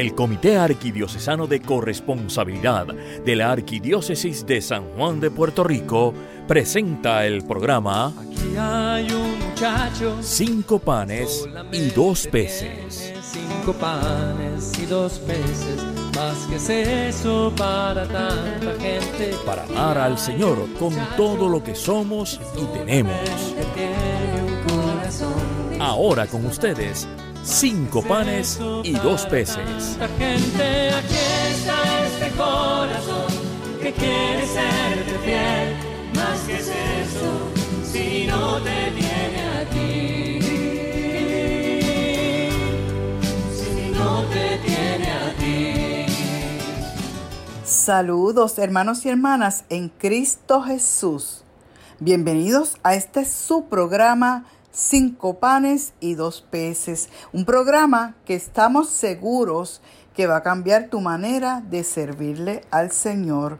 El Comité Arquidiocesano de Corresponsabilidad de la Arquidiócesis de San Juan de Puerto Rico presenta el programa Aquí hay un muchacho. Cinco panes y dos peces. Cinco panes y dos peces. Más que es eso para tanta gente. Para amar al Señor con todo lo que somos y tenemos. Ahora con ustedes, cinco panes y dos peces. Gente, aquí está este corazón que quiere serte fiel. Más que es eso, si no te tiene a ti. Si no te tiene a ti. Saludos hermanos y hermanas en Cristo Jesús. Bienvenidos a este su programa Cinco panes y dos peces. Un programa que estamos seguros que va a cambiar tu manera de servirle al Señor.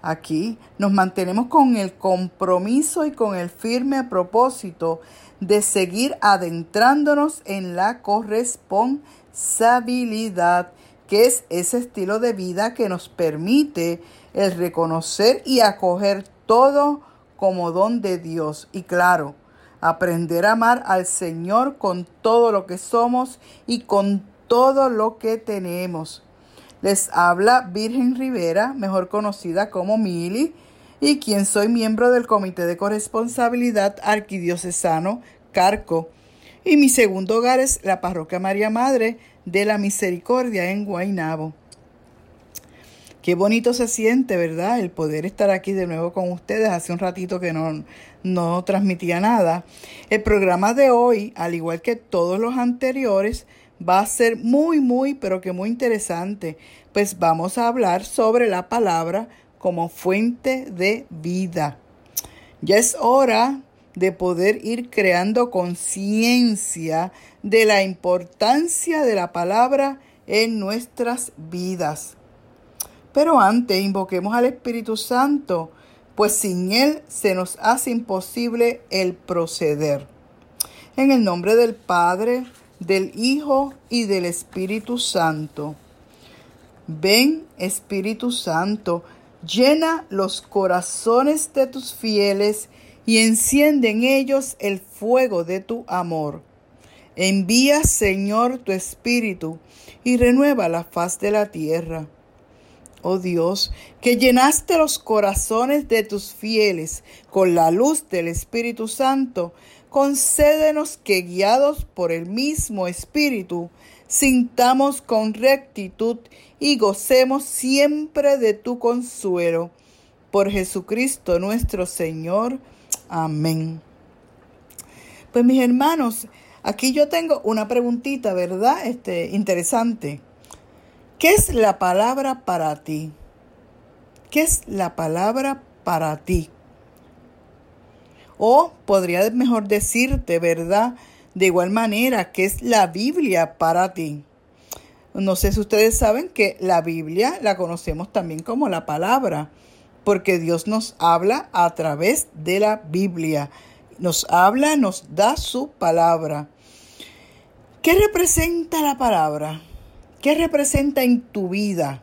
Aquí nos mantenemos con el compromiso y con el firme propósito de seguir adentrándonos en la corresponsabilidad, que es ese estilo de vida que nos permite el reconocer y acoger todo como don de Dios. Y claro, aprender a amar al Señor con todo lo que somos y con todo lo que tenemos. Les habla Virgen Rivera, mejor conocida como Mili, y quien soy miembro del Comité de Corresponsabilidad Arquidiocesano Carco. Y mi segundo hogar es la Parroquia María Madre de la Misericordia en Guaynabo. Qué bonito se siente, ¿verdad? El poder estar aquí de nuevo con ustedes. Hace un ratito que no, no transmitía nada. El programa de hoy, al igual que todos los anteriores, va a ser muy, muy, pero que muy interesante. Pues vamos a hablar sobre la palabra como fuente de vida. Ya es hora de poder ir creando conciencia de la importancia de la palabra en nuestras vidas. Pero antes invoquemos al Espíritu Santo, pues sin Él se nos hace imposible el proceder. En el nombre del Padre, del Hijo y del Espíritu Santo. Ven, Espíritu Santo, llena los corazones de tus fieles y enciende en ellos el fuego de tu amor. Envía, Señor, tu Espíritu y renueva la faz de la tierra oh Dios, que llenaste los corazones de tus fieles con la luz del Espíritu Santo, concédenos que guiados por el mismo Espíritu, sintamos con rectitud y gocemos siempre de tu consuelo. Por Jesucristo nuestro Señor. Amén. Pues mis hermanos, aquí yo tengo una preguntita, ¿verdad? Este, interesante. ¿Qué es la palabra para ti? ¿Qué es la palabra para ti? O podría mejor decirte, ¿verdad? De igual manera, ¿qué es la Biblia para ti? No sé si ustedes saben que la Biblia la conocemos también como la palabra, porque Dios nos habla a través de la Biblia. Nos habla, nos da su palabra. ¿Qué representa la palabra? ¿Qué representa en tu vida?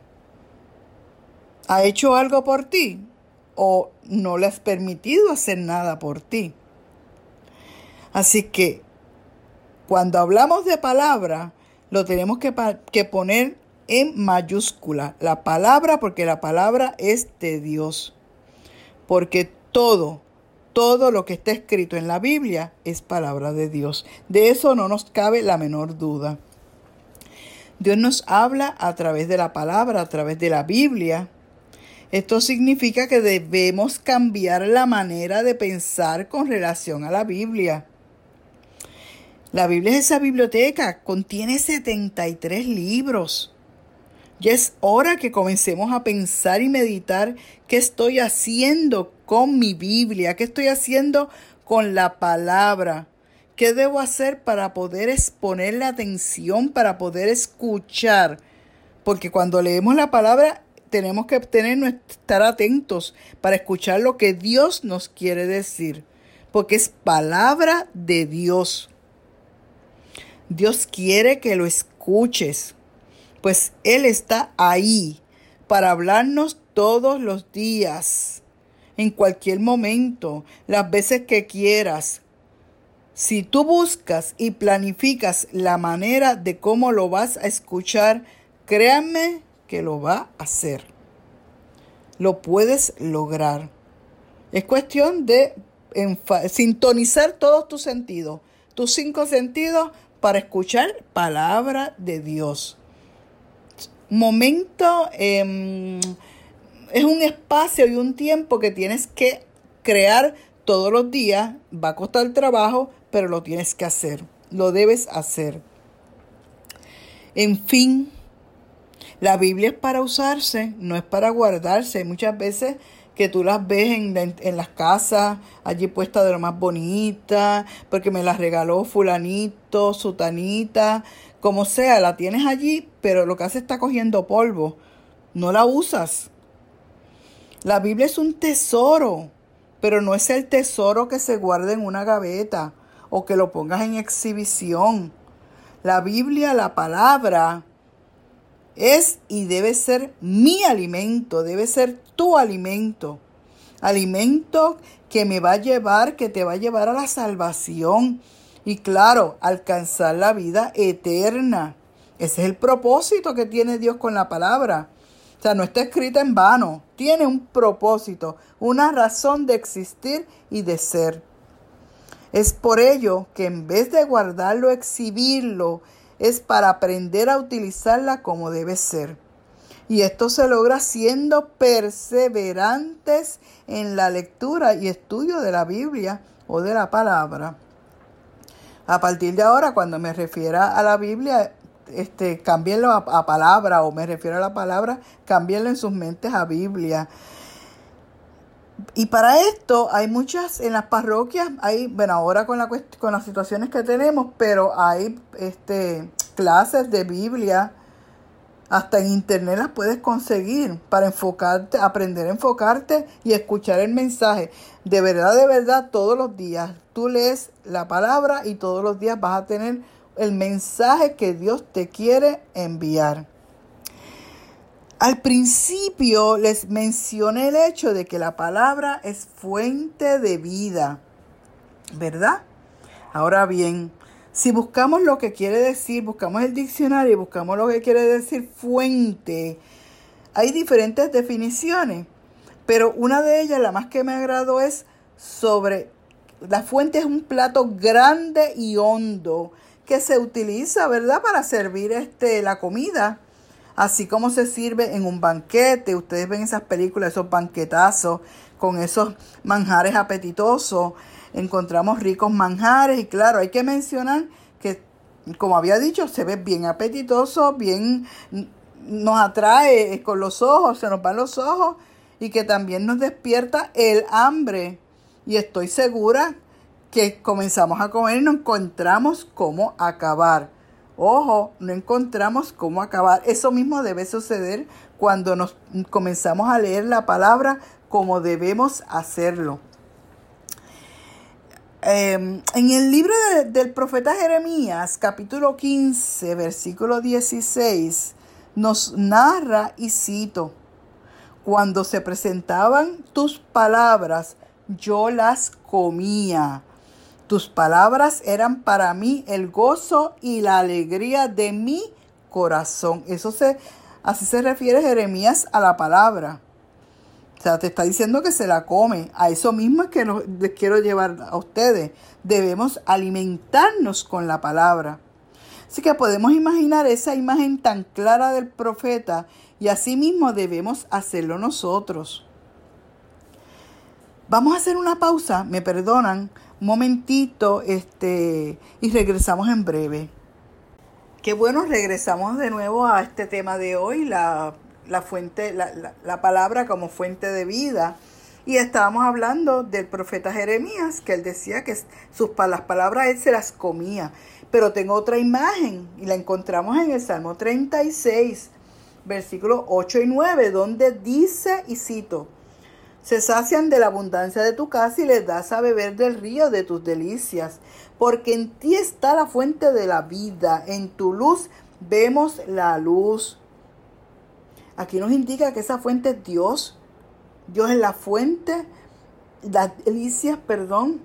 ¿Ha hecho algo por ti? ¿O no le has permitido hacer nada por ti? Así que cuando hablamos de palabra, lo tenemos que, que poner en mayúscula. La palabra, porque la palabra es de Dios. Porque todo, todo lo que está escrito en la Biblia es palabra de Dios. De eso no nos cabe la menor duda. Dios nos habla a través de la palabra, a través de la Biblia. Esto significa que debemos cambiar la manera de pensar con relación a la Biblia. La Biblia es esa biblioteca, contiene 73 libros. Ya es hora que comencemos a pensar y meditar qué estoy haciendo con mi Biblia, qué estoy haciendo con la palabra. ¿Qué debo hacer para poder exponer la atención, para poder escuchar? Porque cuando leemos la palabra tenemos que tener, estar atentos para escuchar lo que Dios nos quiere decir. Porque es palabra de Dios. Dios quiere que lo escuches. pues Él está ahí para hablarnos todos los días, en cualquier momento, las veces que quieras. Si tú buscas y planificas la manera de cómo lo vas a escuchar, créanme que lo va a hacer. Lo puedes lograr. Es cuestión de sintonizar todos tus sentidos, tus cinco sentidos para escuchar palabra de Dios. Momento em, es un espacio y un tiempo que tienes que crear todos los días. Va a costar trabajo, pero lo tienes que hacer. Lo debes hacer. En fin, la Biblia es para usarse, no es para guardarse. Muchas veces que tú las ves en, las casas, allí puesta de lo más bonita, porque me las regaló fulanito, sutanita, como sea, la tienes allí, pero lo que hace está cogiendo polvo. No la usas. La Biblia es un tesoro, pero no es el tesoro que se guarda en una gaveta o que lo pongas en exhibición. La Biblia, la palabra, es y debe ser mi alimento, debe ser tu alimento. Alimento que me va a llevar, que te va a llevar a la salvación y claro, alcanzar la vida eterna. Ese es el propósito que tiene Dios con la palabra. O sea, no está escrita en vano, tiene un propósito, una razón de existir y de ser. Es por ello que en vez de guardarlo, exhibirlo, es para aprender a utilizarla como debe ser. Y esto se logra siendo perseverantes en la lectura y estudio de la Biblia o de la palabra. A partir de ahora, cuando me refiera a la Biblia, este, cámbienlo a, a, palabra o me refiero a la palabra, cámbienlo en sus mentes a Biblia. Y para esto hay muchas en las parroquias, hay, bueno, ahora con, la, con las situaciones que tenemos, pero hay este, clases de Biblia, hasta en internet las puedes conseguir para enfocarte, aprender a enfocarte y escuchar el mensaje. De verdad, de verdad, todos los días tú lees la palabra y todos los días vas a tener el mensaje que Dios te quiere enviar. Al principio les mencioné el hecho de que la palabra es fuente de vida, ¿verdad? Ahora bien, si buscamos lo que quiere decir, buscamos el diccionario y buscamos lo que quiere decir fuente, hay diferentes definiciones, pero una de ellas, la más que me agradó, es sobre la fuente es un plato grande y hondo que se utiliza, ¿verdad?, para servir este, la comida así como se sirve en un banquete. Ustedes ven esas películas, esos banquetazos con esos manjares apetitosos. Encontramos ricos manjares y claro, hay que mencionar que, como había dicho, se ve bien apetitoso, bien nos atrae con los ojos, se nos van los ojos y que también nos despierta el hambre. Y estoy segura que comenzamos a comer y nos encontramos cómo acabar. Ojo, no encontramos cómo acabar. Eso mismo debe suceder cuando nos comenzamos a leer la palabra como debemos hacerlo. Em, en el libro del profeta Jeremías, capítulo 15, versículo 16, nos narra y cito, cuando se presentaban tus palabras, yo las comía tus palabras eran para mí el gozo y la alegría de mi corazón. Eso se, así se refiere Jeremías a la palabra. O sea, te está diciendo que se la come. A eso mismo es que les quiero llevar a ustedes. Debemos alimentarnos con la palabra. Así que podemos imaginar esa imagen tan clara del profeta y así mismo debemos hacerlo nosotros. Vamos a hacer una pausa, me perdonan, momentito este, y regresamos en breve. Qué bueno, regresamos de nuevo a este tema de hoy, la, fuente, la, la, palabra como fuente de vida. Y estábamos hablando del profeta Jeremías, que él decía que sus, las palabras él se las comía. Pero tengo otra imagen y la encontramos en el Salmo 36, versículos 8 y 9, donde dice, y cito, se sacian de la abundancia de tu casa y les das a beber del río de tus delicias, porque en ti está la fuente de la vida, en tu luz vemos la luz. Aquí nos indica que esa fuente es Dios. Dios es la fuente, las delicias, perdón,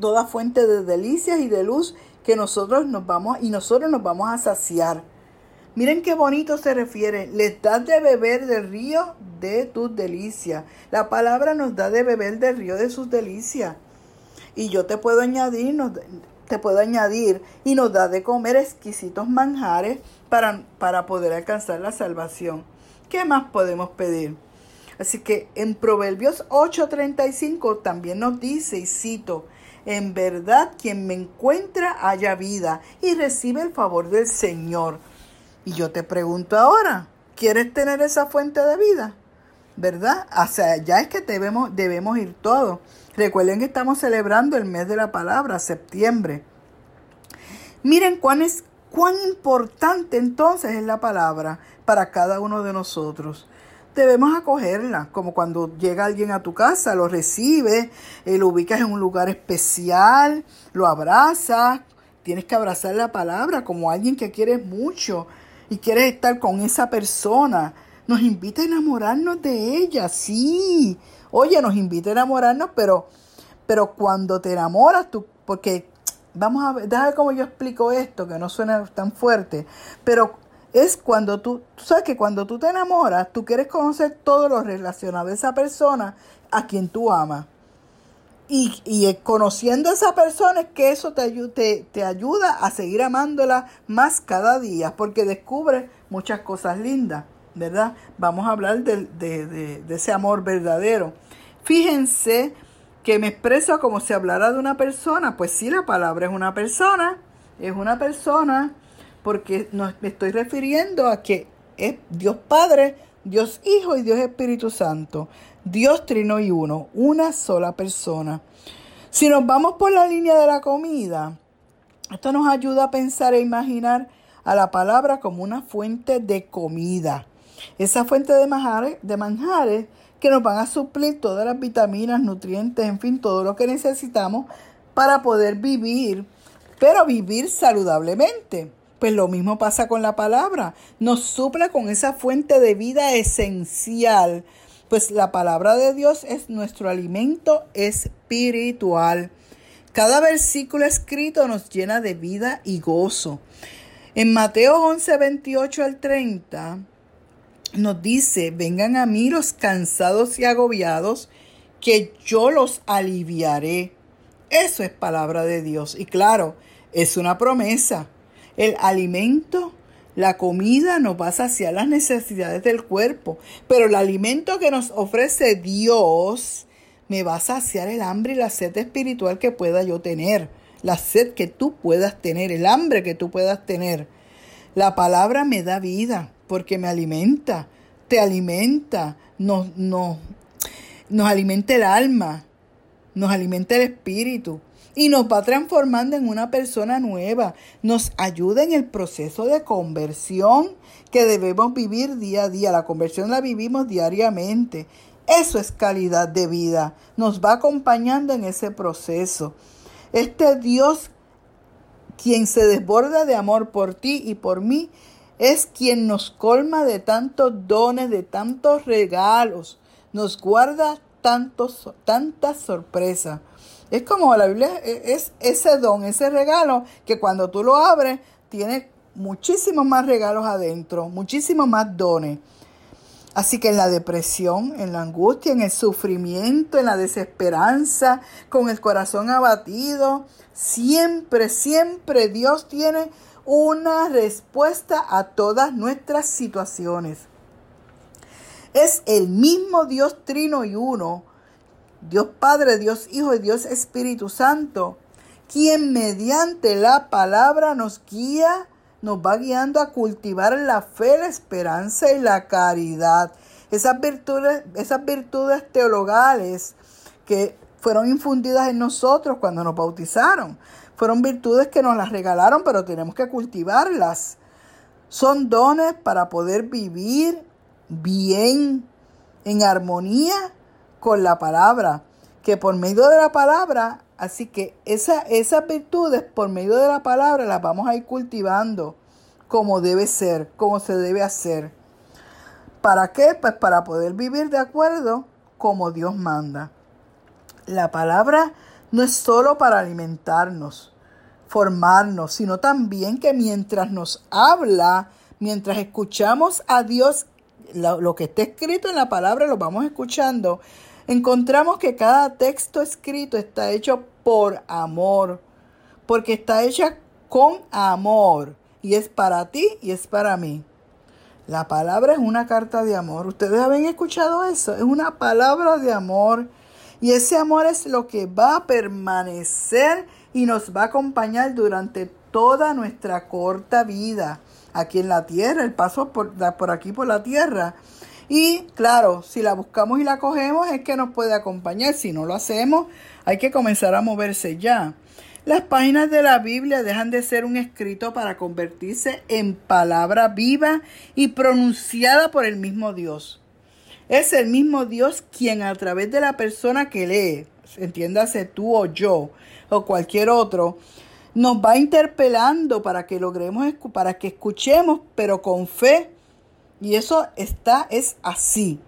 toda fuente de delicias y de luz que nosotros nos vamos y nosotros nos vamos a saciar. Miren qué bonito se refiere. Les das de beber del río de tus delicias. La palabra nos da de beber del río de sus delicias. Y yo te puedo añadir, te puedo añadir y nos da de comer exquisitos manjares para, para poder alcanzar la salvación. ¿Qué más podemos pedir? Así que en Proverbios 8:35 también nos dice, y cito, en verdad quien me encuentra haya vida y recibe el favor del Señor. Y yo te pregunto ahora, ¿quieres tener esa fuente de vida? ¿Verdad? Sea, ya es que debemos, debemos ir todos. Recuerden que estamos celebrando el mes de la palabra, septiembre. Miren cuán, es, cuán importante entonces es la palabra para cada uno de nosotros. Debemos acogerla, como cuando llega alguien a tu casa, lo recibe, eh, lo ubicas en un lugar especial, lo abrazas, tienes que abrazar la palabra como alguien que quieres mucho, y quieres estar con esa persona, nos invita a enamorarnos de ella, sí. Oye, nos invita a enamorarnos, pero, pero cuando te enamoras, tú, porque vamos a ver, déjame cómo yo explico esto, que no suena tan fuerte, pero es cuando tú, tú sabes que cuando tú te enamoras, tú quieres conocer todo lo relacionado a esa persona a quien tú amas. Y, conociendo a esa persona es que eso te, te, te, ayuda a seguir amándola más cada día, porque descubre muchas cosas lindas, ¿verdad? Vamos a hablar de, de, de, ese amor verdadero. Fíjense que me expreso como si hablara de una persona, pues sí, la palabra es una persona, es una persona, porque no, me estoy refiriendo a que es Dios Padre, Dios Hijo y Dios Espíritu Santo. Dios trino y uno, una sola persona. Si nos vamos por la línea de la comida, esto nos ayuda a pensar e imaginar a la palabra como una fuente de comida. Esa fuente de manjares, que nos van a suplir todas las vitaminas, nutrientes, en fin, todo lo que necesitamos para poder vivir, pero vivir saludablemente. Pues lo mismo pasa con la palabra. Nos suple con esa fuente de vida esencial pues la palabra de Dios es nuestro alimento espiritual. Cada versículo escrito nos llena de vida y gozo. En Mateo 11, 28 al 30 nos dice, vengan a mí los cansados y agobiados, que yo los aliviaré. Eso es palabra de Dios. Y claro, es una promesa. El alimento la comida nos va a saciar las necesidades del cuerpo, pero el alimento que nos ofrece Dios me va a saciar el hambre y la sed espiritual que pueda yo tener, la sed que tú puedas tener, el hambre que tú puedas tener. La palabra me da vida porque me alimenta, te alimenta, nos, nos, nos alimenta el alma, nos alimenta el espíritu y nos va transformando en una persona nueva. Nos ayuda en el proceso de conversión que debemos vivir día a día. La conversión la vivimos diariamente. Eso es calidad de vida. Nos va acompañando en ese proceso. Este Dios, quien se desborda de amor por ti y por mí, es quien nos colma de tantos dones, de tantos regalos. Nos guarda tantos, tantas sorpresas. Es como la Biblia, e, es ese don, ese regalo que cuando tú lo abres tiene muchísimos más regalos adentro, muchísimos más dones. Así que en la depresión, en la angustia, en el sufrimiento, en la desesperanza, con el corazón abatido, siempre, siempre Dios tiene una respuesta a todas nuestras situaciones. Es el mismo Dios trino y uno Dios Padre, Dios Hijo y Dios Espíritu Santo, quien mediante la palabra nos guía, nos va guiando a cultivar la fe, la esperanza y la caridad. Esas virtudes, esas virtudes teologales que fueron infundidas en nosotros cuando nos bautizaron. Fueron virtudes que nos las regalaron, pero tenemos que cultivarlas. Son dones para poder vivir bien, en armonía con la palabra, que por medio de la palabra, así que esa, esas virtudes por medio de la palabra las vamos a ir cultivando como debe ser, como se debe hacer. ¿Para qué? Pues para poder vivir de acuerdo como Dios manda. La palabra no es solo para alimentarnos, formarnos, sino también que mientras nos habla, mientras escuchamos a Dios, lo, lo, que está escrito en la palabra lo vamos escuchando, encontramos que cada texto escrito está hecho por amor, porque está hecha con amor y es para ti y es para mí. La palabra es una carta de amor. Ustedes habían escuchado eso. Es una palabra de amor. Y ese amor es lo que va a permanecer y nos va a acompañar durante toda nuestra corta vida aquí en la tierra, el paso por, por aquí por la tierra. Y claro, si la buscamos y la cogemos es que nos puede acompañar. Si no lo hacemos, hay que comenzar a moverse ya. Las páginas de la Biblia dejan de ser un escrito para convertirse en palabra viva y pronunciada por el mismo Dios. Es el mismo Dios quien a través de la persona que lee, entiéndase tú o yo o cualquier otro, nos va interpelando para que logremos, para que escuchemos, pero con fe. Y eso está, es así.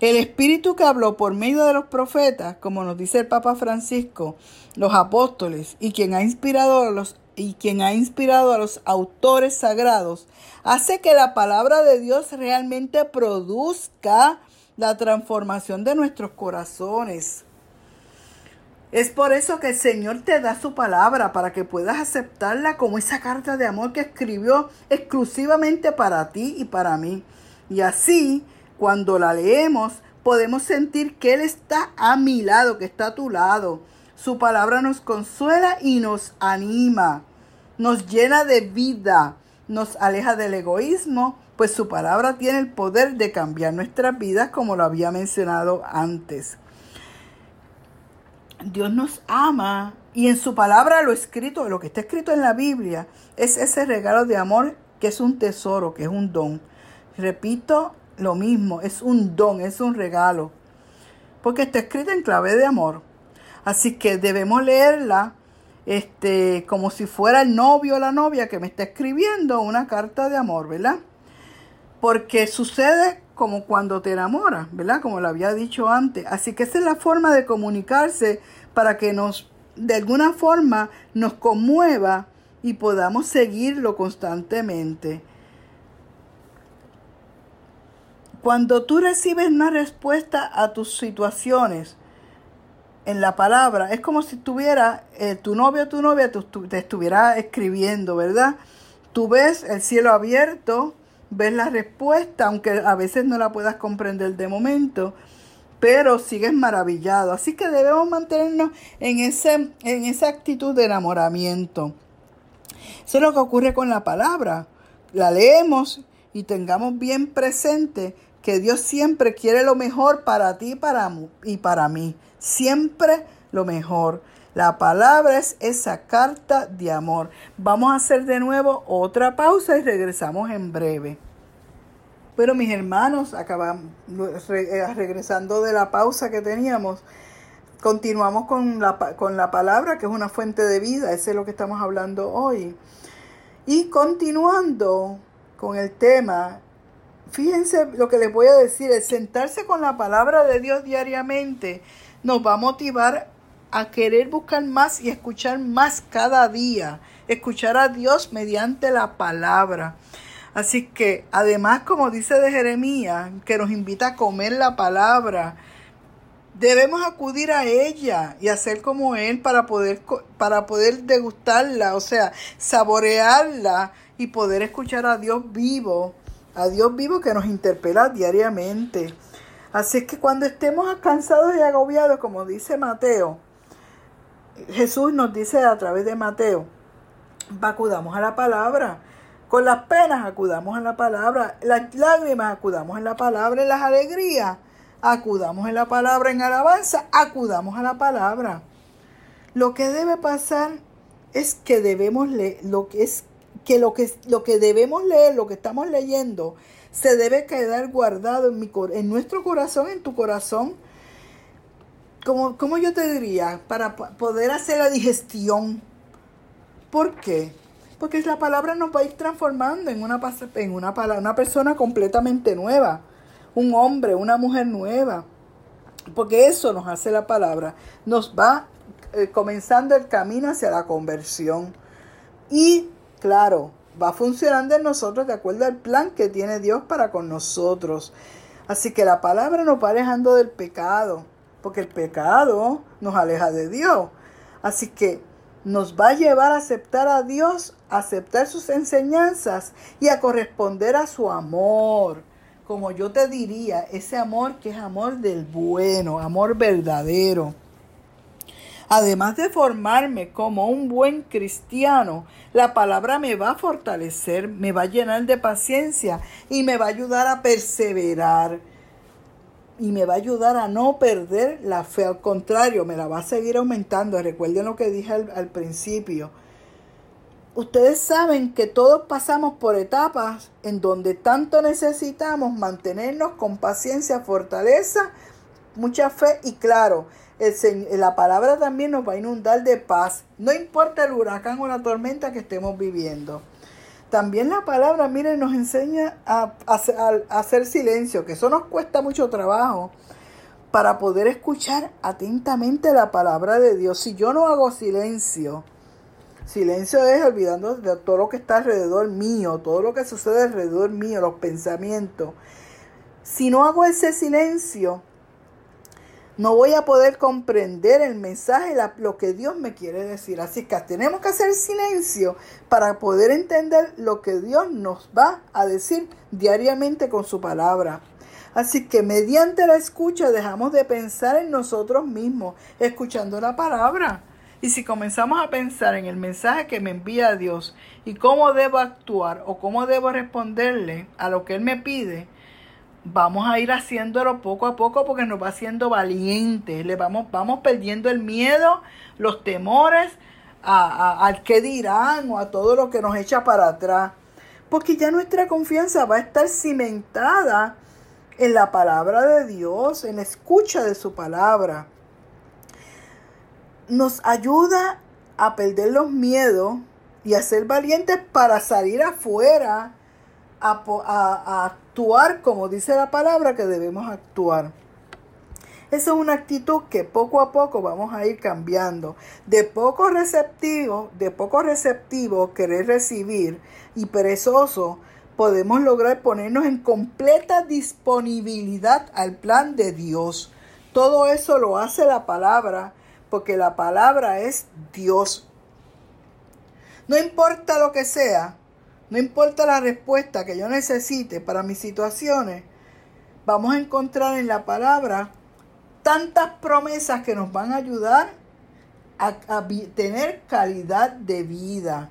El espíritu que habló por medio de los profetas, como nos dice el Papa Francisco, los apóstoles y quien ha inspirado a los y quien ha inspirado a los autores sagrados, hace que la palabra de Dios realmente produzca la transformación de nuestros corazones. Es por eso que el Señor te da su palabra para que puedas aceptarla como esa carta de amor que escribió exclusivamente para ti y para mí. Y así cuando la leemos, podemos sentir que Él está a mi lado, que está a tu lado. Su palabra nos consuela y nos anima, nos llena de vida, nos aleja del egoísmo, pues su palabra tiene el poder de cambiar nuestras vidas como lo había mencionado antes. Dios nos ama y en su palabra lo escrito, lo que está escrito en la Biblia, es ese regalo de amor que es un tesoro, que es un don. Repito, lo mismo, es un don, es un regalo, porque está escrita en clave de amor. Así que debemos leerla este, como si fuera el novio o la novia que me está escribiendo una carta de amor, ¿verdad? Porque sucede como cuando te enamoras, ¿verdad? Como lo había dicho antes. Así que esa es la forma de comunicarse para que nos, de alguna forma, nos conmueva y podamos seguirlo constantemente. Cuando tú recibes una respuesta a tus situaciones en la palabra, es como si tuviera eh, tu novio o tu novia te estuviera escribiendo, ¿verdad? Tú ves el cielo abierto, ves la respuesta, aunque a veces no la puedas comprender de momento, pero sigues maravillado. Así que debemos mantenernos en, ese, en esa actitud de enamoramiento. Eso es lo que ocurre con la palabra. La leemos y tengamos bien presente que Dios siempre quiere lo mejor para ti para, y para mí. Siempre lo mejor. La palabra es esa carta de amor. Vamos a hacer de nuevo otra pausa y regresamos en breve. Bueno, mis hermanos, acabamos eh, regresando de la pausa que teníamos. Continuamos con la, con la palabra, que es una fuente de vida. Ese es lo que estamos hablando hoy. Y continuando con el tema, fíjense lo que les voy a decir, el sentarse con la palabra de Dios diariamente nos va a motivar a querer buscar más y escuchar más cada día, escuchar a Dios mediante la palabra. Así que además, como dice de Jeremías, que nos invita a comer la palabra, debemos acudir a ella y hacer como Él para poder, para poder degustarla, o sea, saborearla y poder escuchar a Dios vivo a Dios vivo que nos interpela diariamente. Así es que cuando estemos cansados y agobiados, como dice Mateo, Jesús nos dice a través de Mateo, acudamos a la palabra. Con las penas acudamos a la palabra, las lágrimas acudamos en la palabra, las alegrías acudamos en la palabra, en alabanza acudamos a la palabra. Lo que debe pasar es que debemos leer, lo que es que lo que, lo que debemos leer, lo que estamos leyendo, se debe quedar guardado en, mi, en nuestro corazón, en tu corazón. Como, como yo te diría, para poder hacer la digestión. ¿Por qué? Porque la palabra nos va a ir transformando en una, en una, una persona completamente nueva, un hombre, una mujer nueva. Porque eso nos hace la palabra. Nos va eh, comenzando el camino hacia la conversión. Y claro, va funcionando en nosotros de acuerdo al plan que tiene Dios para con nosotros. Así que la palabra nos va alejando del pecado, porque el pecado nos aleja de Dios. Así que nos va a llevar a aceptar a Dios, a aceptar sus enseñanzas y a corresponder a su amor. Como yo te diría, ese amor que es amor del bueno, amor verdadero. Además de formarme como un buen cristiano, la palabra me va a fortalecer, me va a llenar de paciencia y me va a ayudar a perseverar. Y me va a ayudar a no perder la fe. Al contrario, me la va a seguir aumentando. Recuerden lo que dije al, al principio. Ustedes saben que todos pasamos por etapas en donde tanto necesitamos mantenernos con paciencia, fortaleza, mucha fe y claro, la palabra también nos va a inundar de paz, no importa el huracán o la tormenta que estemos viviendo. También la palabra, miren, nos enseña a, hacer silencio, que eso nos cuesta mucho trabajo para poder escuchar atentamente la palabra de Dios. Si yo no hago silencio, silencio es olvidando de todo lo que está alrededor mío, todo lo que sucede alrededor mío, los pensamientos. Si no hago ese silencio, no voy a poder comprender el mensaje, lo que Dios me quiere decir. Así que tenemos que hacer silencio para poder entender lo que Dios nos va a decir diariamente con su palabra. Así que mediante la escucha dejamos de pensar en nosotros mismos, escuchando la palabra. Y si comenzamos a pensar en el mensaje que me envía Dios y cómo debo actuar o cómo debo responderle a lo que Él me pide, vamos a ir haciéndolo poco a poco porque nos va haciendo valientes. Le vamos, vamos perdiendo el miedo, los temores a, al que dirán o a todo lo que nos echa para atrás. Porque ya nuestra confianza va a estar cimentada en la palabra de Dios, en la escucha de su palabra. Nos ayuda a perder los miedos y a ser valientes para salir afuera a, actuar como dice la palabra que debemos actuar. Esa es una actitud que poco a poco vamos a ir cambiando. De poco receptivo, de poco receptivo querer recibir y perezoso, podemos lograr ponernos en completa disponibilidad al plan de Dios. Todo eso lo hace la palabra, porque la palabra es Dios. No importa lo que sea, no importa la respuesta que yo necesite para mis situaciones, vamos a encontrar en la palabra tantas promesas que nos van a ayudar a, tener calidad de vida.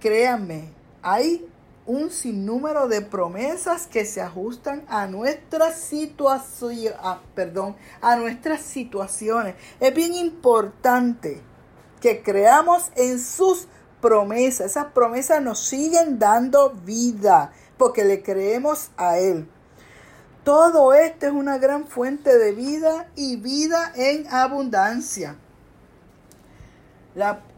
Créanme, hay un sinnúmero de promesas que se ajustan a nuestra situación, perdón, a nuestras situaciones. Es bien importante que creamos en sus promesas. Esas promesas nos siguen dando vida porque le creemos a Él. Todo esto es una gran fuente de vida y vida en abundancia.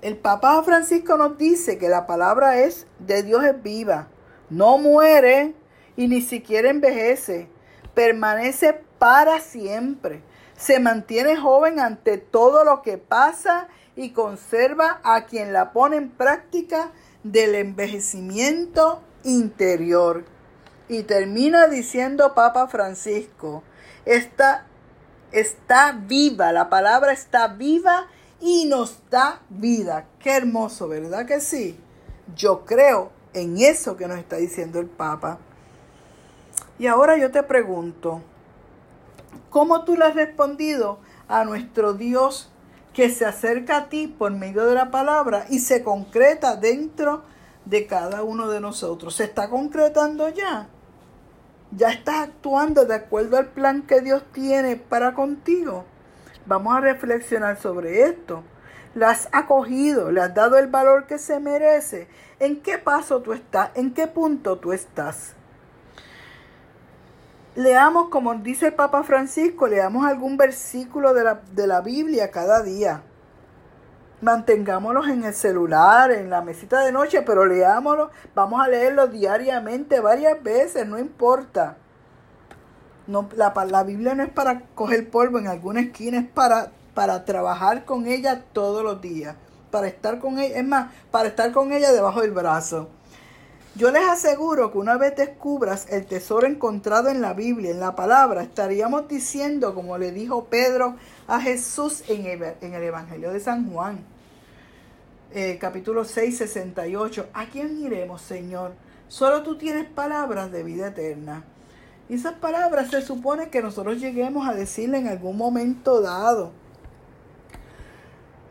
el Papa Francisco nos dice que la palabra es de Dios es viva, no muere y ni siquiera envejece, permanece para siempre, se mantiene joven ante todo lo que pasa y conserva a quien la pone en práctica del envejecimiento interior. Y termina diciendo Papa Francisco, está, está viva, la palabra está viva y nos da vida. Qué hermoso, ¿verdad que sí? Yo creo en eso que nos está diciendo el Papa. Y ahora yo te pregunto, ¿cómo tú le has respondido a nuestro Dios que se acerca a ti por medio de la palabra y se concreta dentro de cada uno de nosotros. Se está concretando ya. Ya estás actuando de acuerdo al plan que Dios tiene para contigo. Vamos a reflexionar sobre esto. ¿La has acogido? ¿Le has dado el valor que se merece? ¿En qué paso tú estás? ¿En qué punto tú estás? Leamos, como dice el Papa Francisco, leamos algún versículo de la, de la Biblia cada día. mantengámoslos en el celular, en la mesita de noche, pero leámoslos, vamos a leerlos diariamente, varias veces, no importa. No, la, la Biblia no es para coger polvo en alguna esquina, es para, para trabajar con ella todos los días, para estar con ella, es más, para estar con ella debajo del brazo. Yo les aseguro que una vez descubras el tesoro encontrado en la Biblia, en la palabra, estaríamos diciendo, como le dijo Pedro a Jesús en el, Evangelio de San Juan, eh, capítulo 6, 68. ¿A quién iremos, Señor? Solo tú tienes palabras de vida eterna. Y esas palabras se supone que nosotros lleguemos a decirle en algún momento dado.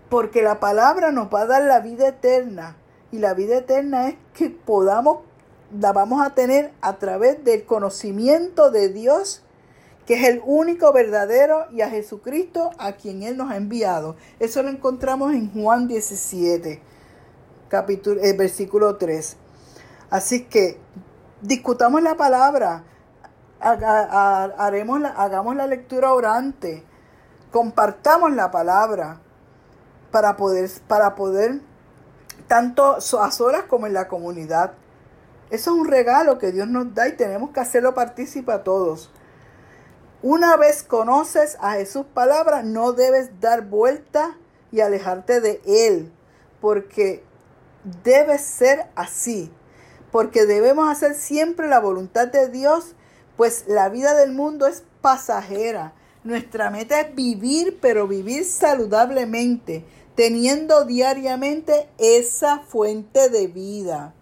Porque la palabra nos va a dar la vida eterna. Y la vida eterna es que podamos, la vamos a tener a través del conocimiento de Dios que es el único verdadero, y a Jesucristo a quien Él nos ha enviado. Eso lo encontramos en Juan 17, capítulo, eh, versículo 3. Así que discutamos la palabra, haremos hagamos la lectura orante, compartamos la palabra para poder, para poder tanto a solas como en la comunidad. Eso es un regalo que Dios nos da y tenemos que hacerlo partícipe a todos. Una vez conoces a Jesús palabra, no debes dar vuelta y alejarte de Él, porque debe ser así, porque debemos hacer siempre la voluntad de Dios, pues la vida del mundo es pasajera. Nuestra meta es vivir, pero vivir saludablemente, teniendo diariamente esa fuente de vida.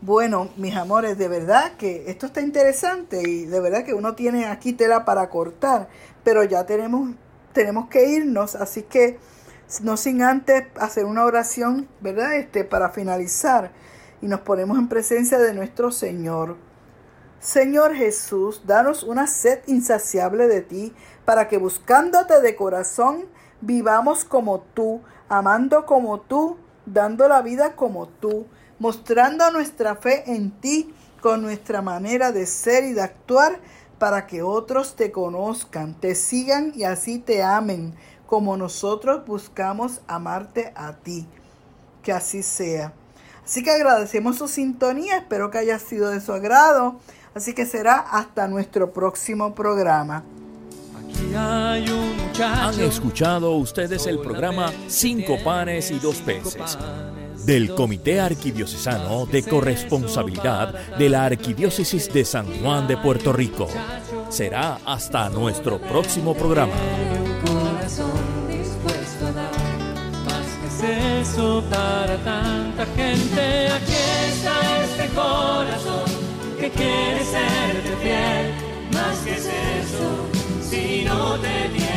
Bueno, mis amores, de verdad que esto está interesante y de verdad que uno tiene aquí tela para cortar, pero ya tenemos, tenemos que irnos, así que no sin antes hacer una oración, ¿verdad? Este, para finalizar y nos ponemos en presencia de nuestro Señor. Señor Jesús, danos una sed insaciable de ti, para que buscándote de corazón vivamos como tú, amando como tú, dando la vida como tú mostrando nuestra fe en ti con nuestra manera de ser y de actuar para que otros te conozcan, te sigan y así te amen, como nosotros buscamos amarte a ti. Que así sea. Así que agradecemos su sintonía, espero que haya sido de su agrado, así que será hasta nuestro próximo programa. Han escuchado ustedes el programa Cinco panes y dos peces del Comité Arquidiocesano de Corresponsabilidad de la Arquidiócesis de San Juan de Puerto Rico. Será hasta nuestro próximo programa. eso para tanta gente. Aquí está este corazón que quiere serte fiel. Más que es eso, si no te